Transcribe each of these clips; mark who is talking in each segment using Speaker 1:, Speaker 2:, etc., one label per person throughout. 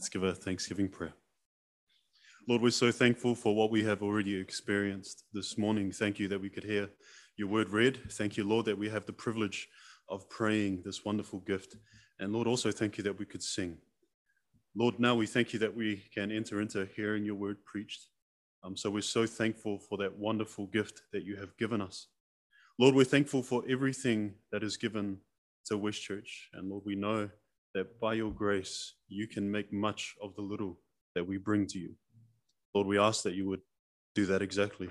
Speaker 1: Let's give a thanksgiving prayer. Lord, we're so thankful for what we have already experienced this morning. Thank you that we could hear your word read. Thank you, Lord, that we have the privilege of praying this wonderful gift. And Lord, also thank you that we could sing. Lord, now we thank you that we can enter into hearing your word preached. Um, so we're so thankful for that wonderful gift that you have given us. Lord, we're thankful for everything that is given to West Church. And Lord, we know that by your grace, you can make much of the little that we bring to you. Lord, we ask that you would do that exactly.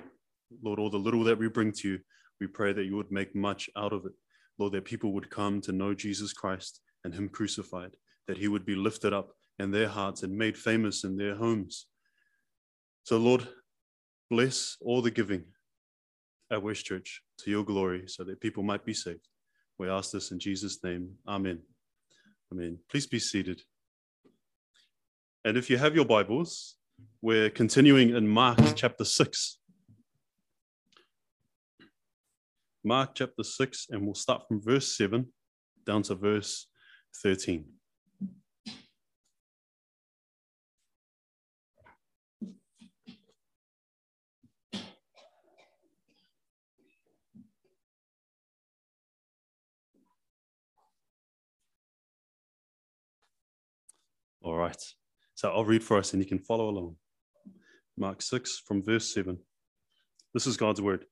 Speaker 1: Lord, all the little that we bring to you, we pray that you would make much out of it. Lord, that people would come to know Jesus Christ and him crucified, that he would be lifted up in their hearts and made famous in their homes. So, Lord, bless all the giving at West Church to your glory so that people might be saved. We ask this in Jesus' name. Amen. Amen. Please be seated. And if you have your Bibles, we're continuing in Mark chapter 6. Mark chapter 6, and we'll start from verse 7 down to verse 13. All right. So I'll read for us and you can follow along. Mark 6 from verse 7. This is God's word.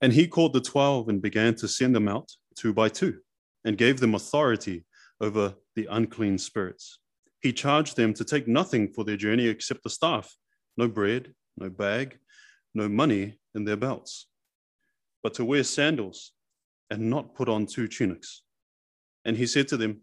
Speaker 1: And he called the twelve and began to send them out two by two and gave them authority over the unclean spirits. He charged them to take nothing for their journey except the staff, no bread, no bag, no money in their belts, but to wear sandals and not put on two tunics. And he said to them,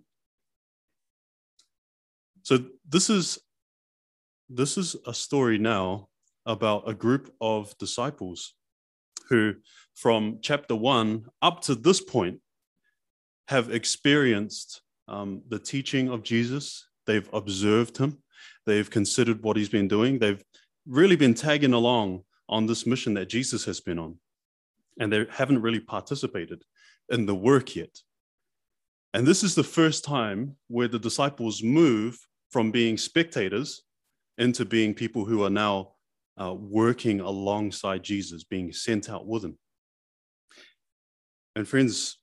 Speaker 1: So this is this is a story now about a group of disciples who from chapter 1 up to this point have experienced um, the teaching of Jesus. They've observed him. They've considered what he's been doing. They've really been tagging along on this mission that Jesus has been on. And they haven't really participated in the work yet. And this is the first time where the disciples move from being spectators into being people who are now uh, working alongside Jesus, being sent out with him. And friends,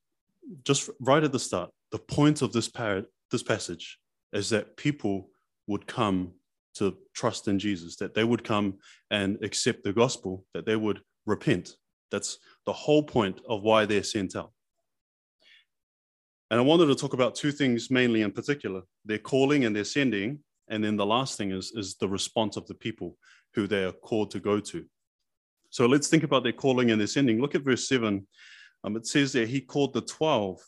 Speaker 1: just right at the start, the point of this, par- this passage is that people would come to trust in Jesus, that they would come and accept the gospel, that they would repent. That's the whole point of why they're sent out. And I wanted to talk about two things mainly in particular their calling and their sending. And then the last thing is, is the response of the people who they are called to go to. So let's think about their calling and their sending. Look at verse 7. Um, it says there, he called the 12.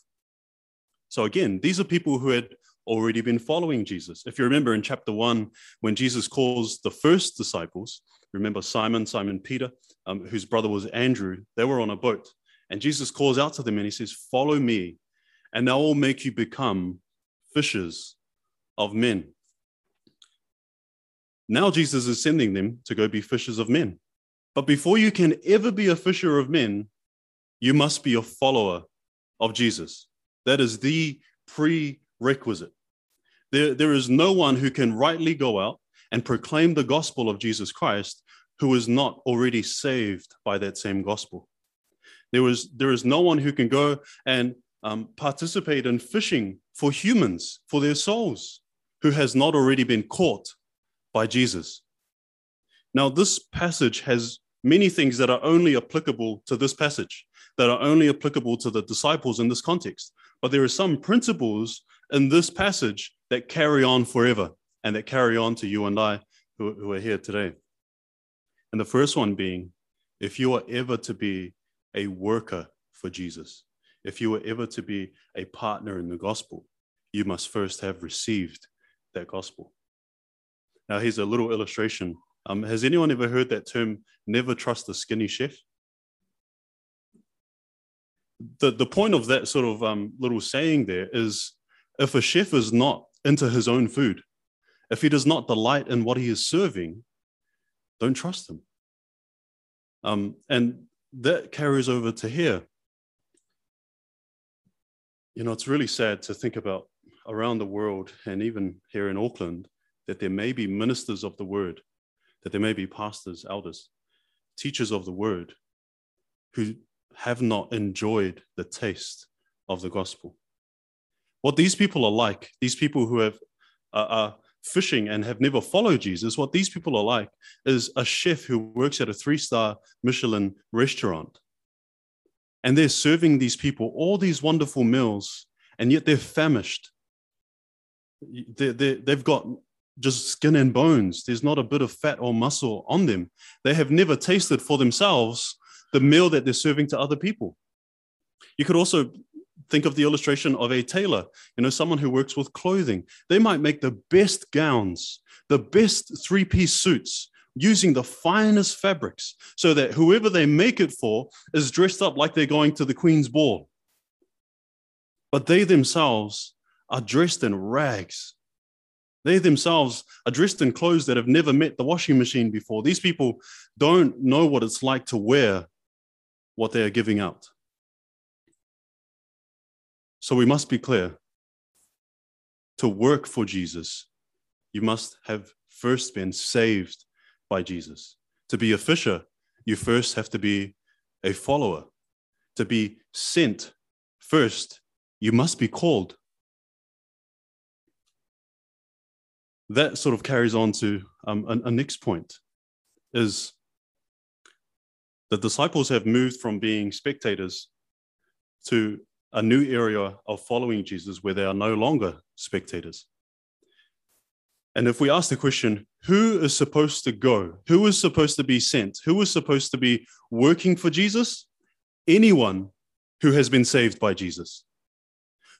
Speaker 1: So again, these are people who had already been following Jesus. If you remember in chapter 1, when Jesus calls the first disciples, remember Simon, Simon Peter, um, whose brother was Andrew, they were on a boat. And Jesus calls out to them and he says, Follow me and I will make you become fishers of men. Now Jesus is sending them to go be fishers of men. But before you can ever be a fisher of men, you must be a follower of Jesus. That is the prerequisite. There, there is no one who can rightly go out and proclaim the gospel of Jesus Christ who is not already saved by that same gospel. There is, there is no one who can go and um, participate in fishing for humans, for their souls, who has not already been caught by Jesus. Now, this passage has many things that are only applicable to this passage, that are only applicable to the disciples in this context. But there are some principles in this passage that carry on forever and that carry on to you and I who, who are here today. And the first one being if you are ever to be a worker for Jesus, if you were ever to be a partner in the gospel, you must first have received that gospel. Now, here's a little illustration. Um, has anyone ever heard that term, never trust a skinny chef? The, the point of that sort of um, little saying there is if a chef is not into his own food, if he does not delight in what he is serving, don't trust him. Um, and that carries over to here. You know, it's really sad to think about around the world and even here in Auckland that there may be ministers of the word, that there may be pastors, elders, teachers of the word who have not enjoyed the taste of the gospel. What these people are like, these people who have uh, are fishing and have never followed Jesus, what these people are like is a chef who works at a three star Michelin restaurant. And they're serving these people all these wonderful meals, and yet they're famished. They're, they're, they've got just skin and bones. There's not a bit of fat or muscle on them. They have never tasted for themselves the meal that they're serving to other people. You could also think of the illustration of a tailor, you know, someone who works with clothing. They might make the best gowns, the best three piece suits using the finest fabrics so that whoever they make it for is dressed up like they're going to the Queen's ball. But they themselves are dressed in rags. They themselves are dressed in clothes that have never met the washing machine before. These people don't know what it's like to wear what they are giving out. So we must be clear to work for Jesus, you must have first been saved by Jesus. To be a fisher, you first have to be a follower. To be sent first, you must be called. That sort of carries on to um, a, a next point is the disciples have moved from being spectators to a new area of following Jesus where they are no longer spectators. And if we ask the question, who is supposed to go? Who is supposed to be sent? Who is supposed to be working for Jesus? Anyone who has been saved by Jesus.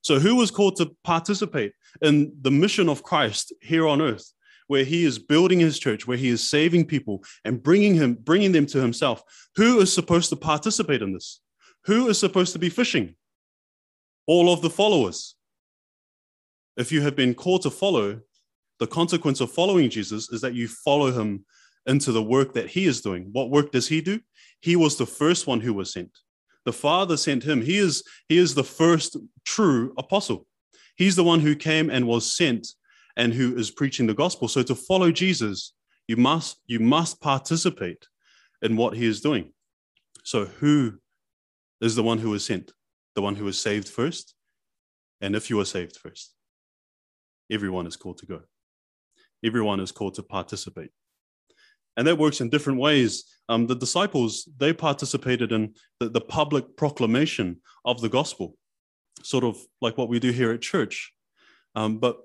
Speaker 1: So, who was called to participate in the mission of Christ here on earth, where he is building his church, where he is saving people and bringing him, bringing them to himself? Who is supposed to participate in this? Who is supposed to be fishing? all of the followers. If you have been called to follow, the consequence of following Jesus is that you follow him into the work that he is doing. What work does he do? He was the first one who was sent. The Father sent him. He is, he is the first true apostle. He's the one who came and was sent and who is preaching the gospel. So to follow Jesus, you must you must participate in what he is doing. So who is the one who was sent? the one who was saved first, and if you are saved first. Everyone is called to go. Everyone is called to participate. And that works in different ways. Um, the disciples, they participated in the, the public proclamation of the gospel, sort of like what we do here at church. Um, but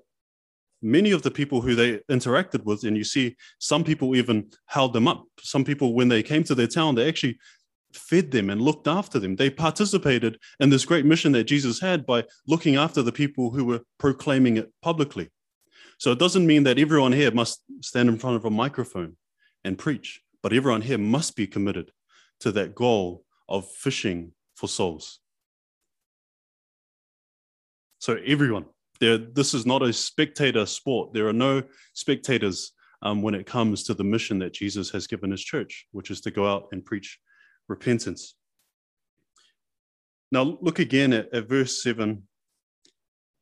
Speaker 1: many of the people who they interacted with, and you see some people even held them up. Some people, when they came to their town, they actually fed them and looked after them. They participated in this great mission that Jesus had by looking after the people who were proclaiming it publicly. So it doesn't mean that everyone here must stand in front of a microphone and preach, but everyone here must be committed to that goal of fishing for souls. So everyone, there, this is not a spectator sport. There are no spectators um, when it comes to the mission that Jesus has given his church, which is to go out and preach repentance. Now, look again at, at verse 7.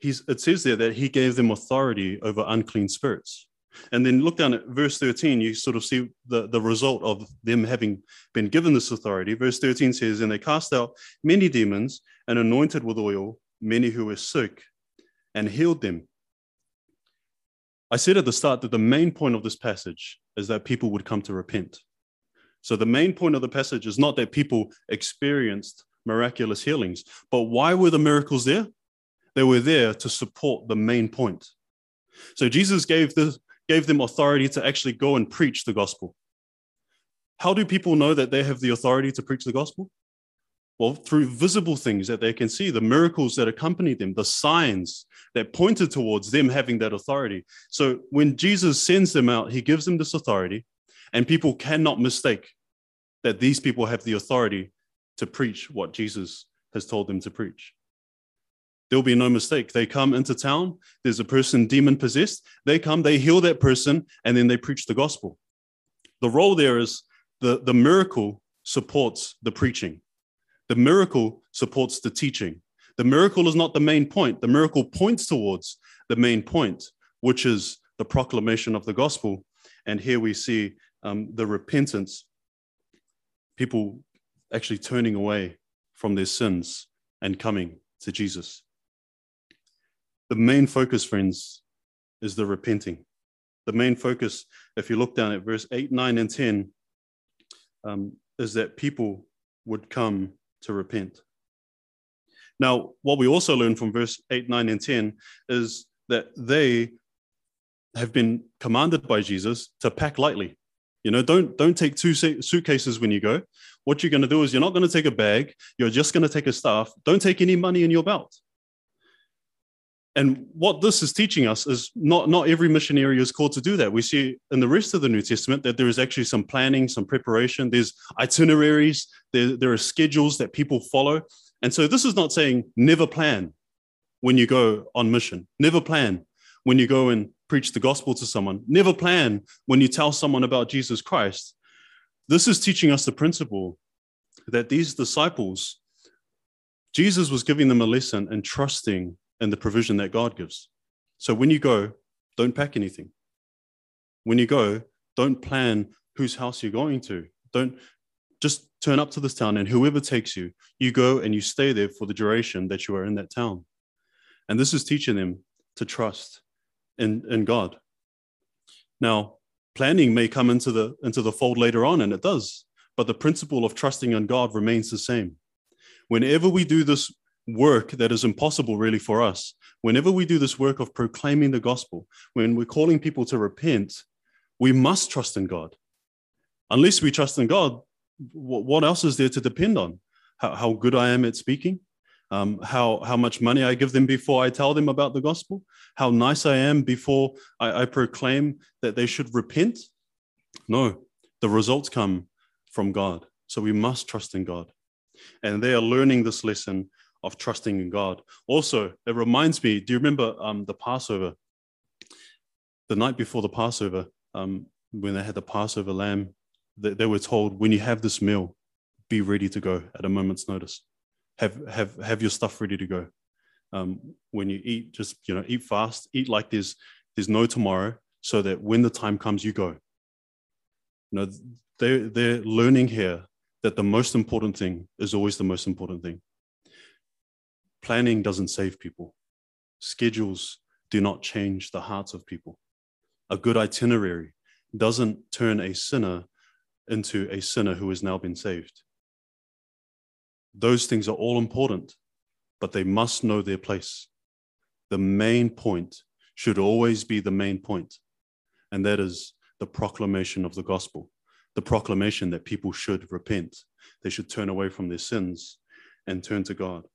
Speaker 1: He's, it says there that he gave them authority over unclean spirits. And then look down at verse 13, you sort of see the, the result of them having been given this authority. Verse 13 says, And they cast out many demons and anointed with oil many who were sick and healed them. I said at the start that the main point of this passage is that people would come to repent. So the main point of the passage is not that people experienced miraculous healings, but why were the miracles there? They were there to support the main point. So Jesus gave, the, gave them authority to actually go and preach the gospel. How do people know that they have the authority to preach the gospel? Well, through visible things that they can see, the miracles that accompanied them, the signs that pointed towards them having that authority. So when Jesus sends them out, he gives them this authority, and people cannot mistake that these people have the authority to preach what Jesus has told them to preach. There'll be no mistake. They come into town, there's a person demon possessed, they come, they heal that person, and then they preach the gospel. The role there is the, the miracle supports the preaching, the miracle supports the teaching. The miracle is not the main point, the miracle points towards the main point, which is the proclamation of the gospel. And here we see um, the repentance, people actually turning away from their sins and coming to Jesus. The main focus, friends, is the repenting. The main focus, if you look down at verse 8, 9, and 10, um, is that people would come to repent. Now, what we also learn from verse 8, 9, and 10 is that they have been commanded by Jesus to pack lightly. You know, don't don't take two suitcases when you go. What you're going to do is you're not going to take a bag. You're just going to take a staff. Don't take any money in your belt. And what this is teaching us is not, not every missionary is called to do that. We see in the rest of the New Testament that there is actually some planning, some preparation. There's itineraries, there, there are schedules that people follow. And so this is not saying never plan when you go on mission, never plan when you go and preach the gospel to someone, never plan when you tell someone about Jesus Christ. This is teaching us the principle that these disciples, Jesus was giving them a lesson and trusting and the provision that God gives. So when you go, don't pack anything. When you go, don't plan whose house you're going to. Don't just turn up to this town and whoever takes you, you go and you stay there for the duration that you are in that town. And this is teaching them to trust in, in God. Now, planning may come into the into the fold later on, and it does, but the principle of trusting in God remains the same. Whenever we do this work that is impossible really for us. Whenever we do this work of proclaiming the gospel, when we're calling people to repent, we must trust in God. Unless we trust in God, what else is there to depend on? How, how good I am at speaking, um, how, how much money I give them before I tell them about the gospel, how nice I am before I, I proclaim that they should repent. No, the results come from God. So we must trust in God. And they are learning this lesson of trusting in God. Also, it reminds me do you remember um, the Passover? The night before the Passover, um, when they had the Passover lamb, they, they were told, when you have this meal, be ready to go at a moment's notice. Have, have, have your stuff ready to go. Um, when you eat, just you know, eat fast, eat like there's there's no tomorrow, so that when the time comes, you go. You know, they they're learning here that the most important thing is always the most important thing. Planning doesn't save people. Schedules do not change the hearts of people. A good itinerary doesn't turn a sinner into a sinner who has now been saved. Those things are all important, but they must know their place. The main point should always be the main point, and that is the proclamation of the gospel, the proclamation that people should repent. They should turn away from their sins and turn to God.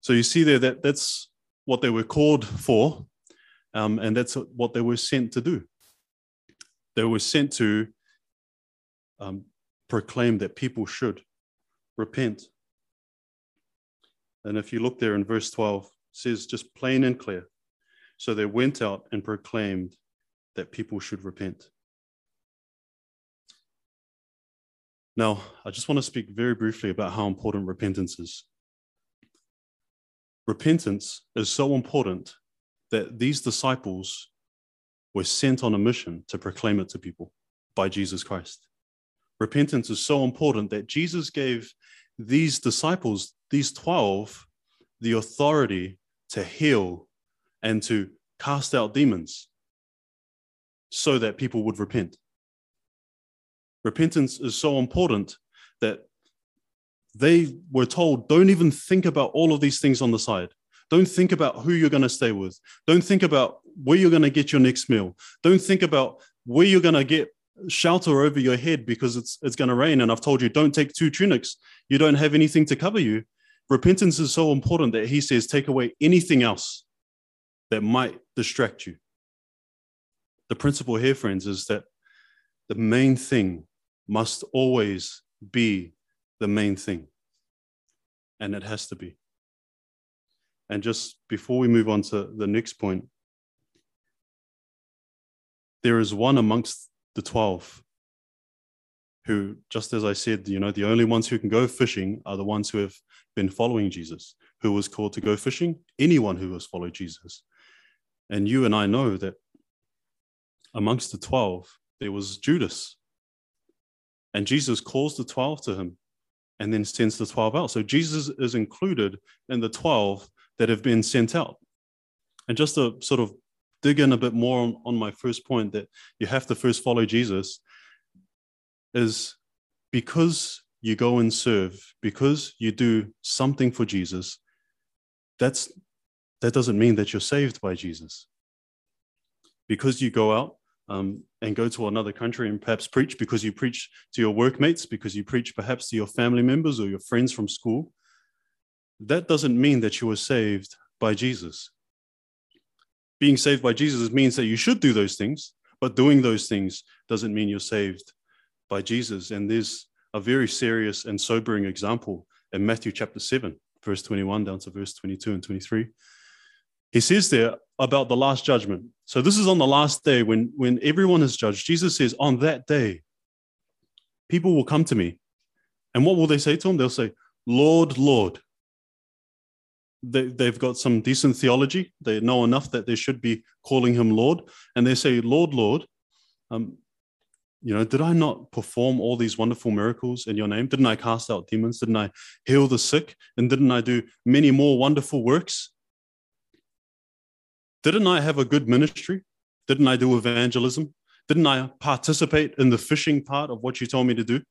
Speaker 1: So you see there that that's what they were called for, um, and that's what they were sent to do. They were sent to um, proclaim that people should repent. And if you look there in verse 12, says just plain and clear. So they went out and proclaimed that people should repent. Now, I just want to speak very briefly about how important repentance is repentance is so important that these disciples were sent on a mission to proclaim it to people by Jesus Christ. Repentance is so important that Jesus gave these disciples, these 12, the authority to heal and to cast out demons so that people would repent. Repentance is so important that they were told, don't even think about all of these things on the side. Don't think about who you're going to stay with. Don't think about where you're going to get your next meal. Don't think about where you're going to get shelter over your head because it's it's going to rain and I've told you don't take two tunics. You don't have anything to cover you. Repentance is so important that he says take away anything else that might distract you. The principle here, friends, is that the main thing must always be the main thing. And it has to be. And just before we move on to the next point, there is one amongst the 12 who, just as I said, you know, the only ones who can go fishing are the ones who have been following Jesus. Who was called to go fishing? Anyone who has followed Jesus. And you and I know that amongst the 12, there was Judas. And Jesus calls the 12 to him and then sends the 12 out. So Jesus is included in the 12 that have been sent out. And just to sort of dig in a bit more on, on my first point that you have to first follow Jesus is because you go and serve, because you do something for Jesus, that's that doesn't mean that you're saved by Jesus. Because you go out um, and go to another country and perhaps preach, because you preach to your workmates, because you preach perhaps to your family members or your friends from school, that doesn't mean that you were saved by Jesus being saved by Jesus means that you should do those things, but doing those things doesn't mean you're saved by Jesus. And there's a very serious and sobering example in Matthew chapter 7, verse 21 down to verse 22 and 23. He says there about the last judgment. So this is on the last day when, when everyone is judged. Jesus says, On that day, people will come to me. And what will they say to him? They'll say, Lord, Lord, they, they've got some decent theology. They know enough that they should be calling him Lord. And they say, Lord, Lord, um, you know, did I not perform all these wonderful miracles in your name? Didn't I cast out demons? Didn't I heal the sick? And didn't I do many more wonderful works? Didn't I have a good ministry? Didn't I do evangelism? Didn't I participate in the fishing part of what you told me to do?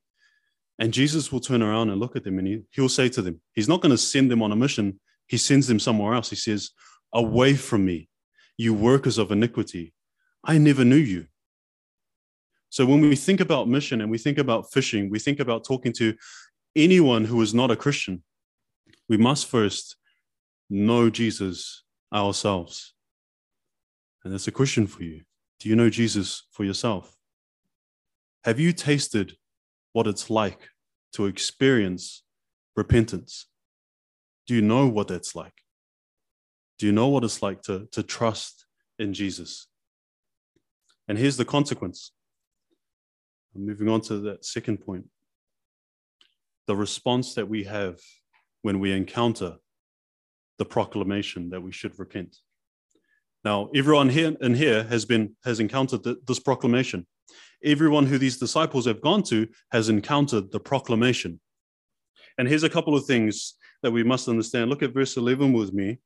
Speaker 1: And Jesus will turn around and look at them and he, he'll say to them, He's not going to send them on a mission he sends them somewhere else. He says, Away from me, you workers of iniquity. I never knew you. So when we think about mission and we think about fishing, we think about talking to anyone who is not a Christian, we must first know Jesus ourselves. And that's a question for you. Do you know Jesus for yourself? Have you tasted what it's like to experience repentance? Do you know what that's like? Do you know what it's like to, to trust in Jesus? And here's the consequence. I'm moving on to that second point. The response that we have when we encounter the proclamation that we should repent. Now, everyone here in here has been has encountered the, this proclamation. Everyone who these disciples have gone to has encountered the proclamation. And here's a couple of things that we must understand. Look at verse 11 with me.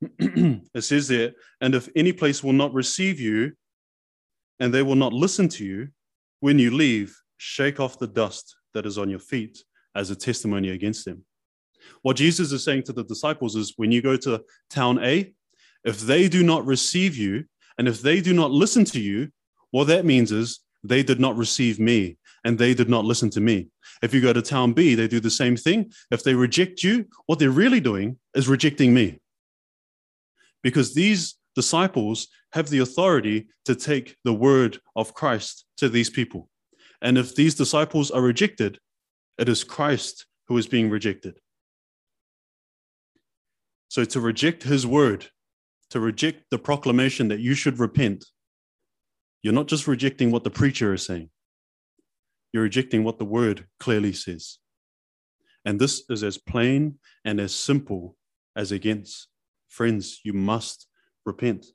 Speaker 1: it says there, and if any place will not receive you and they will not listen to you, when you leave, shake off the dust that is on your feet as a testimony against them. What Jesus is saying to the disciples is when you go to town A, if they do not receive you and if they do not listen to you, what that means is they did not receive me and they did not listen to me. If you go to town B, they do the same thing. If they reject you, what they're really doing is rejecting me. Because these disciples have the authority to take the word of Christ to these people. And if these disciples are rejected, it is Christ who is being rejected. So to reject his word, to reject the proclamation that you should repent, you're not just rejecting what the preacher is saying, you're rejecting what the word clearly says. And this is as plain and as simple as against. Friends, you must repent.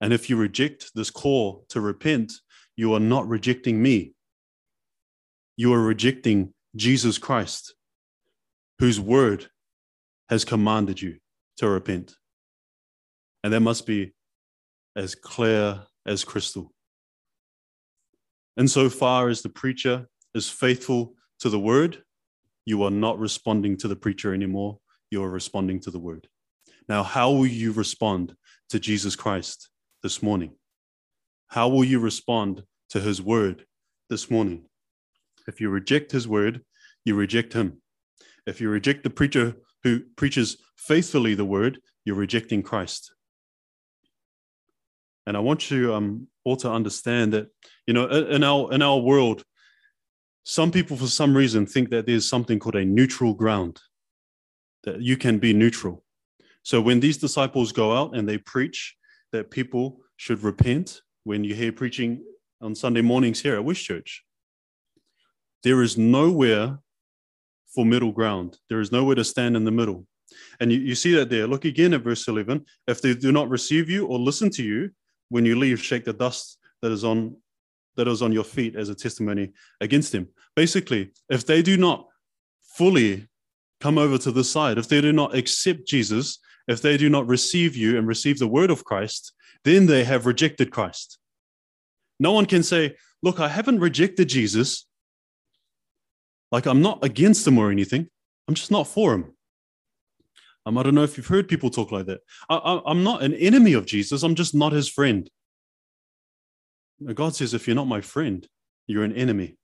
Speaker 1: And if you reject this call to repent, you are not rejecting me. You are rejecting Jesus Christ, whose word has commanded you to repent. And that must be as clear as crystal. Insofar as the preacher is faithful to the word, you are not responding to the preacher anymore. You are responding to the word. Now, how will you respond to Jesus Christ this morning? How will you respond to his word this morning. If you reject his word, you reject him. If you reject the preacher who preaches faithfully the word, you're rejecting Christ. And I want you um, all to understand that, you know, in our in our world, some people for some reason think that there's something called a neutral ground, that you can be neutral. So when these disciples go out and they preach that people should repent, when you hear preaching on Sunday mornings here at Wish Church, there is nowhere for middle ground. There is nowhere to stand in the middle. And you, you see that there. Look again at verse 11. If they do not receive you or listen to you, when you leave, shake the dust that is on that is on your feet as a testimony against them. Basically, if they do not fully come over to the side, if they do not accept Jesus, if they do not receive you and receive the word of Christ, then they have rejected Christ. No one can say, Look, I haven't rejected Jesus. Like I'm not against him or anything. I'm just not for him. Um, I don't know if you've heard people talk like that. I, I, I'm not an enemy of Jesus. I'm just not his friend. God says, if you're not my friend, you're an enemy.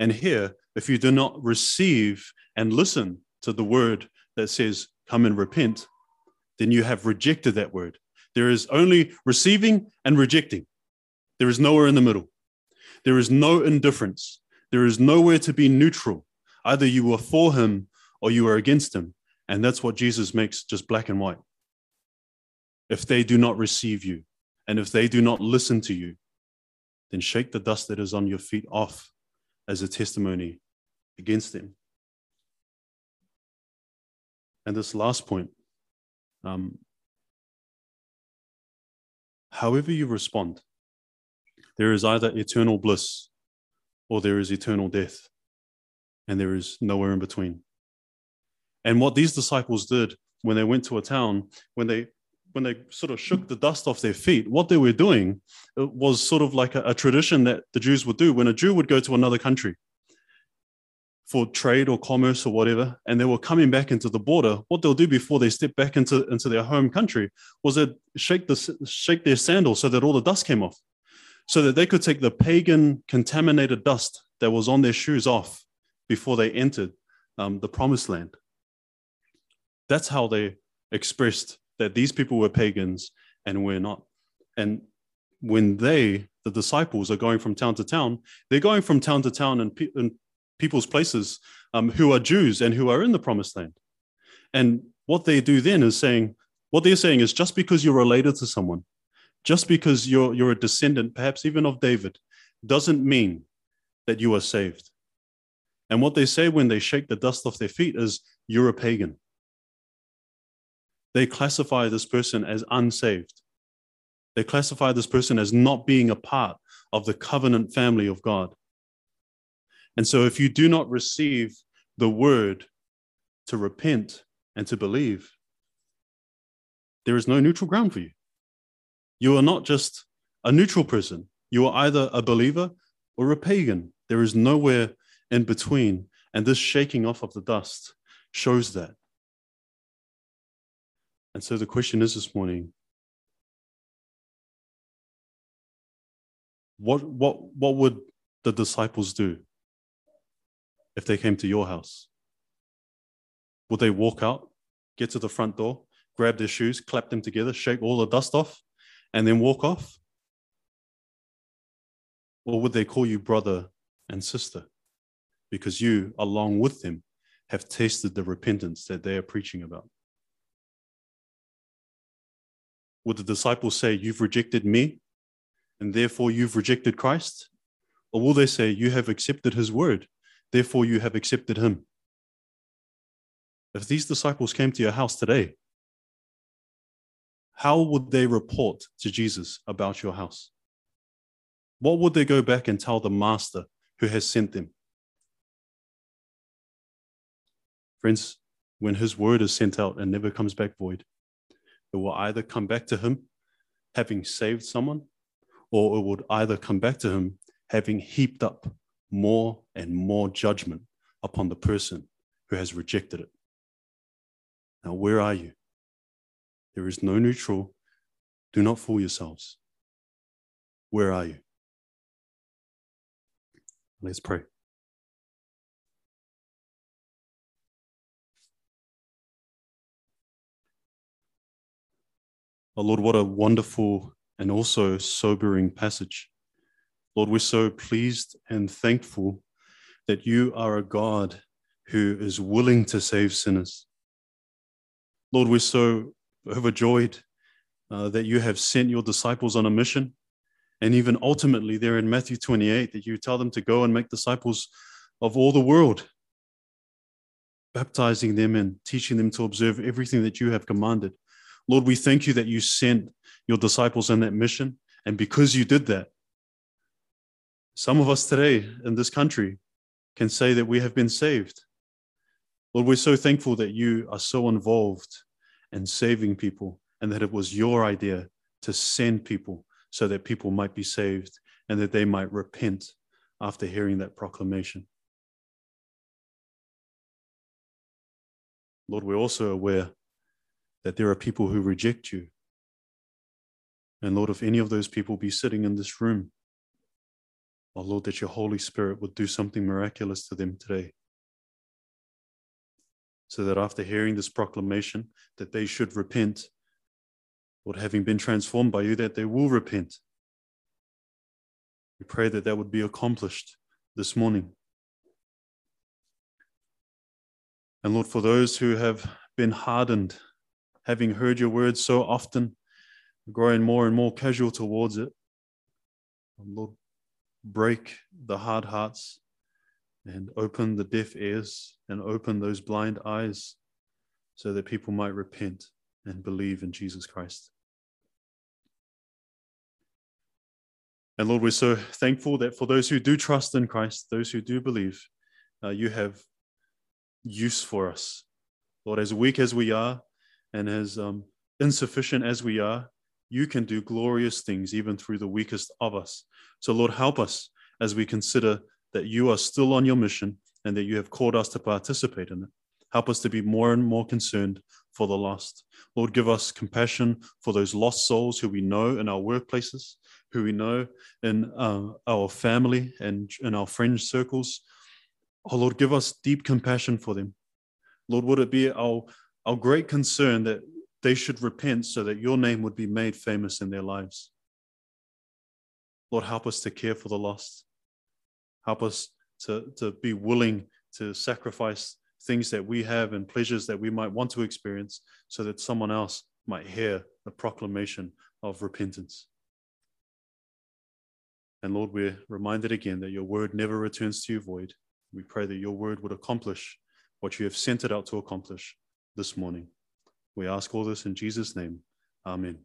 Speaker 1: And here, if you do not receive and listen to the word that says, come and repent, then you have rejected that word. There is only receiving and rejecting. There is nowhere in the middle. There is no indifference. There is nowhere to be neutral. Either you are for him or you are against him. And that's what Jesus makes just black and white. If they do not receive you, and if they do not listen to you, then shake the dust that is on your feet off as a testimony against them. And this last point um, however you respond, there is either eternal bliss or there is eternal death, and there is nowhere in between. And what these disciples did when they went to a town, when they when they sort of shook the dust off their feet, what they were doing was sort of like a, a tradition that the Jews would do. When a Jew would go to another country for trade or commerce or whatever, and they were coming back into the border, what they'll do before they step back into, into their home country was they shake, the, shake their sandals so that all the dust came off, so that they could take the pagan contaminated dust that was on their shoes off before they entered um, the promised land. That's how they expressed that these people were pagans and we're not. And when they, the disciples, are going from town to town, they're going from town to town and, pe- people's places um, who are Jews and who are in the promised land. And what they do then is saying, what they're saying is just because you're related to someone, just because you're, you're a descendant, perhaps even of David, doesn't mean that you are saved. And what they say when they shake the dust off their feet is, you're a pagan they classify this person as unsaved. They classify this person as not being a part of the covenant family of God. And so, if you do not receive the word to repent and to believe, there is no neutral ground for you. You are not just a neutral person, you are either a believer or a pagan. There is nowhere in between. And this shaking off of the dust shows that. And so the question is this morning what, what, what would the disciples do if they came to your house? Would they walk out, get to the front door, grab their shoes, clap them together, shake all the dust off, and then walk off? Or would they call you brother and sister because you, along with them, have tasted the repentance that they are preaching about? Would the disciples say, You've rejected me, and therefore you've rejected Christ? Or will they say, You have accepted his word, therefore you have accepted him? If these disciples came to your house today, how would they report to Jesus about your house? What would they go back and tell the master who has sent them? Friends, when his word is sent out and never comes back void, it will either come back to him having saved someone, or it would either come back to him having heaped up more and more judgment upon the person who has rejected it. Now, where are you? There is no neutral. Do not fool yourselves. Where are you? Let's pray. Oh Lord, what a wonderful and also sobering passage. Lord, we're so pleased and thankful that you are a God who is willing to save sinners. Lord, we're so overjoyed uh, that you have sent your disciples on a mission. And even ultimately, there in Matthew 28, that you tell them to go and make disciples of all the world, baptizing them and teaching them to observe everything that you have commanded. Lord, we thank you that you sent your disciples on that mission. And because you did that, some of us today in this country can say that we have been saved. Lord, we're so thankful that you are so involved in saving people and that it was your idea to send people so that people might be saved and that they might repent after hearing that proclamation. Lord, we're also aware that there are people who reject you. And Lord, if any of those people be sitting in this room, oh Lord, that your Holy Spirit would do something miraculous to them today. So that after hearing this proclamation, that they should repent, Lord, having been transformed by you, that they will repent. We pray that that would be accomplished this morning. And Lord, for those who have been hardened having heard your words so often, growing more and more casual towards it. Lord, break the hard hearts and open the deaf ears and open those blind eyes so that people might repent and believe in Jesus Christ. And Lord, we're so thankful that for those who do trust in Christ, those who do believe, uh, you have use for us. Lord, as weak as we are, and as um, insufficient as we are, you can do glorious things even through the weakest of us. So, Lord, help us as we consider that you are still on your mission and that you have called us to participate in it. Help us to be more and more concerned for the lost. Lord, give us compassion for those lost souls who we know in our workplaces, who we know in uh, our family and in our friend circles. Oh, Lord, give us deep compassion for them. Lord, would it be our our great concern that they should repent so that your name would be made famous in their lives. Lord, help us to care for the lost. Help us to, to be willing to sacrifice things that we have and pleasures that we might want to experience so that someone else might hear the proclamation of repentance. And Lord, we're reminded again that your word never returns to you void. We pray that your word would accomplish what you have sent it out to accomplish this morning. We ask all this in Jesus' name. Amen.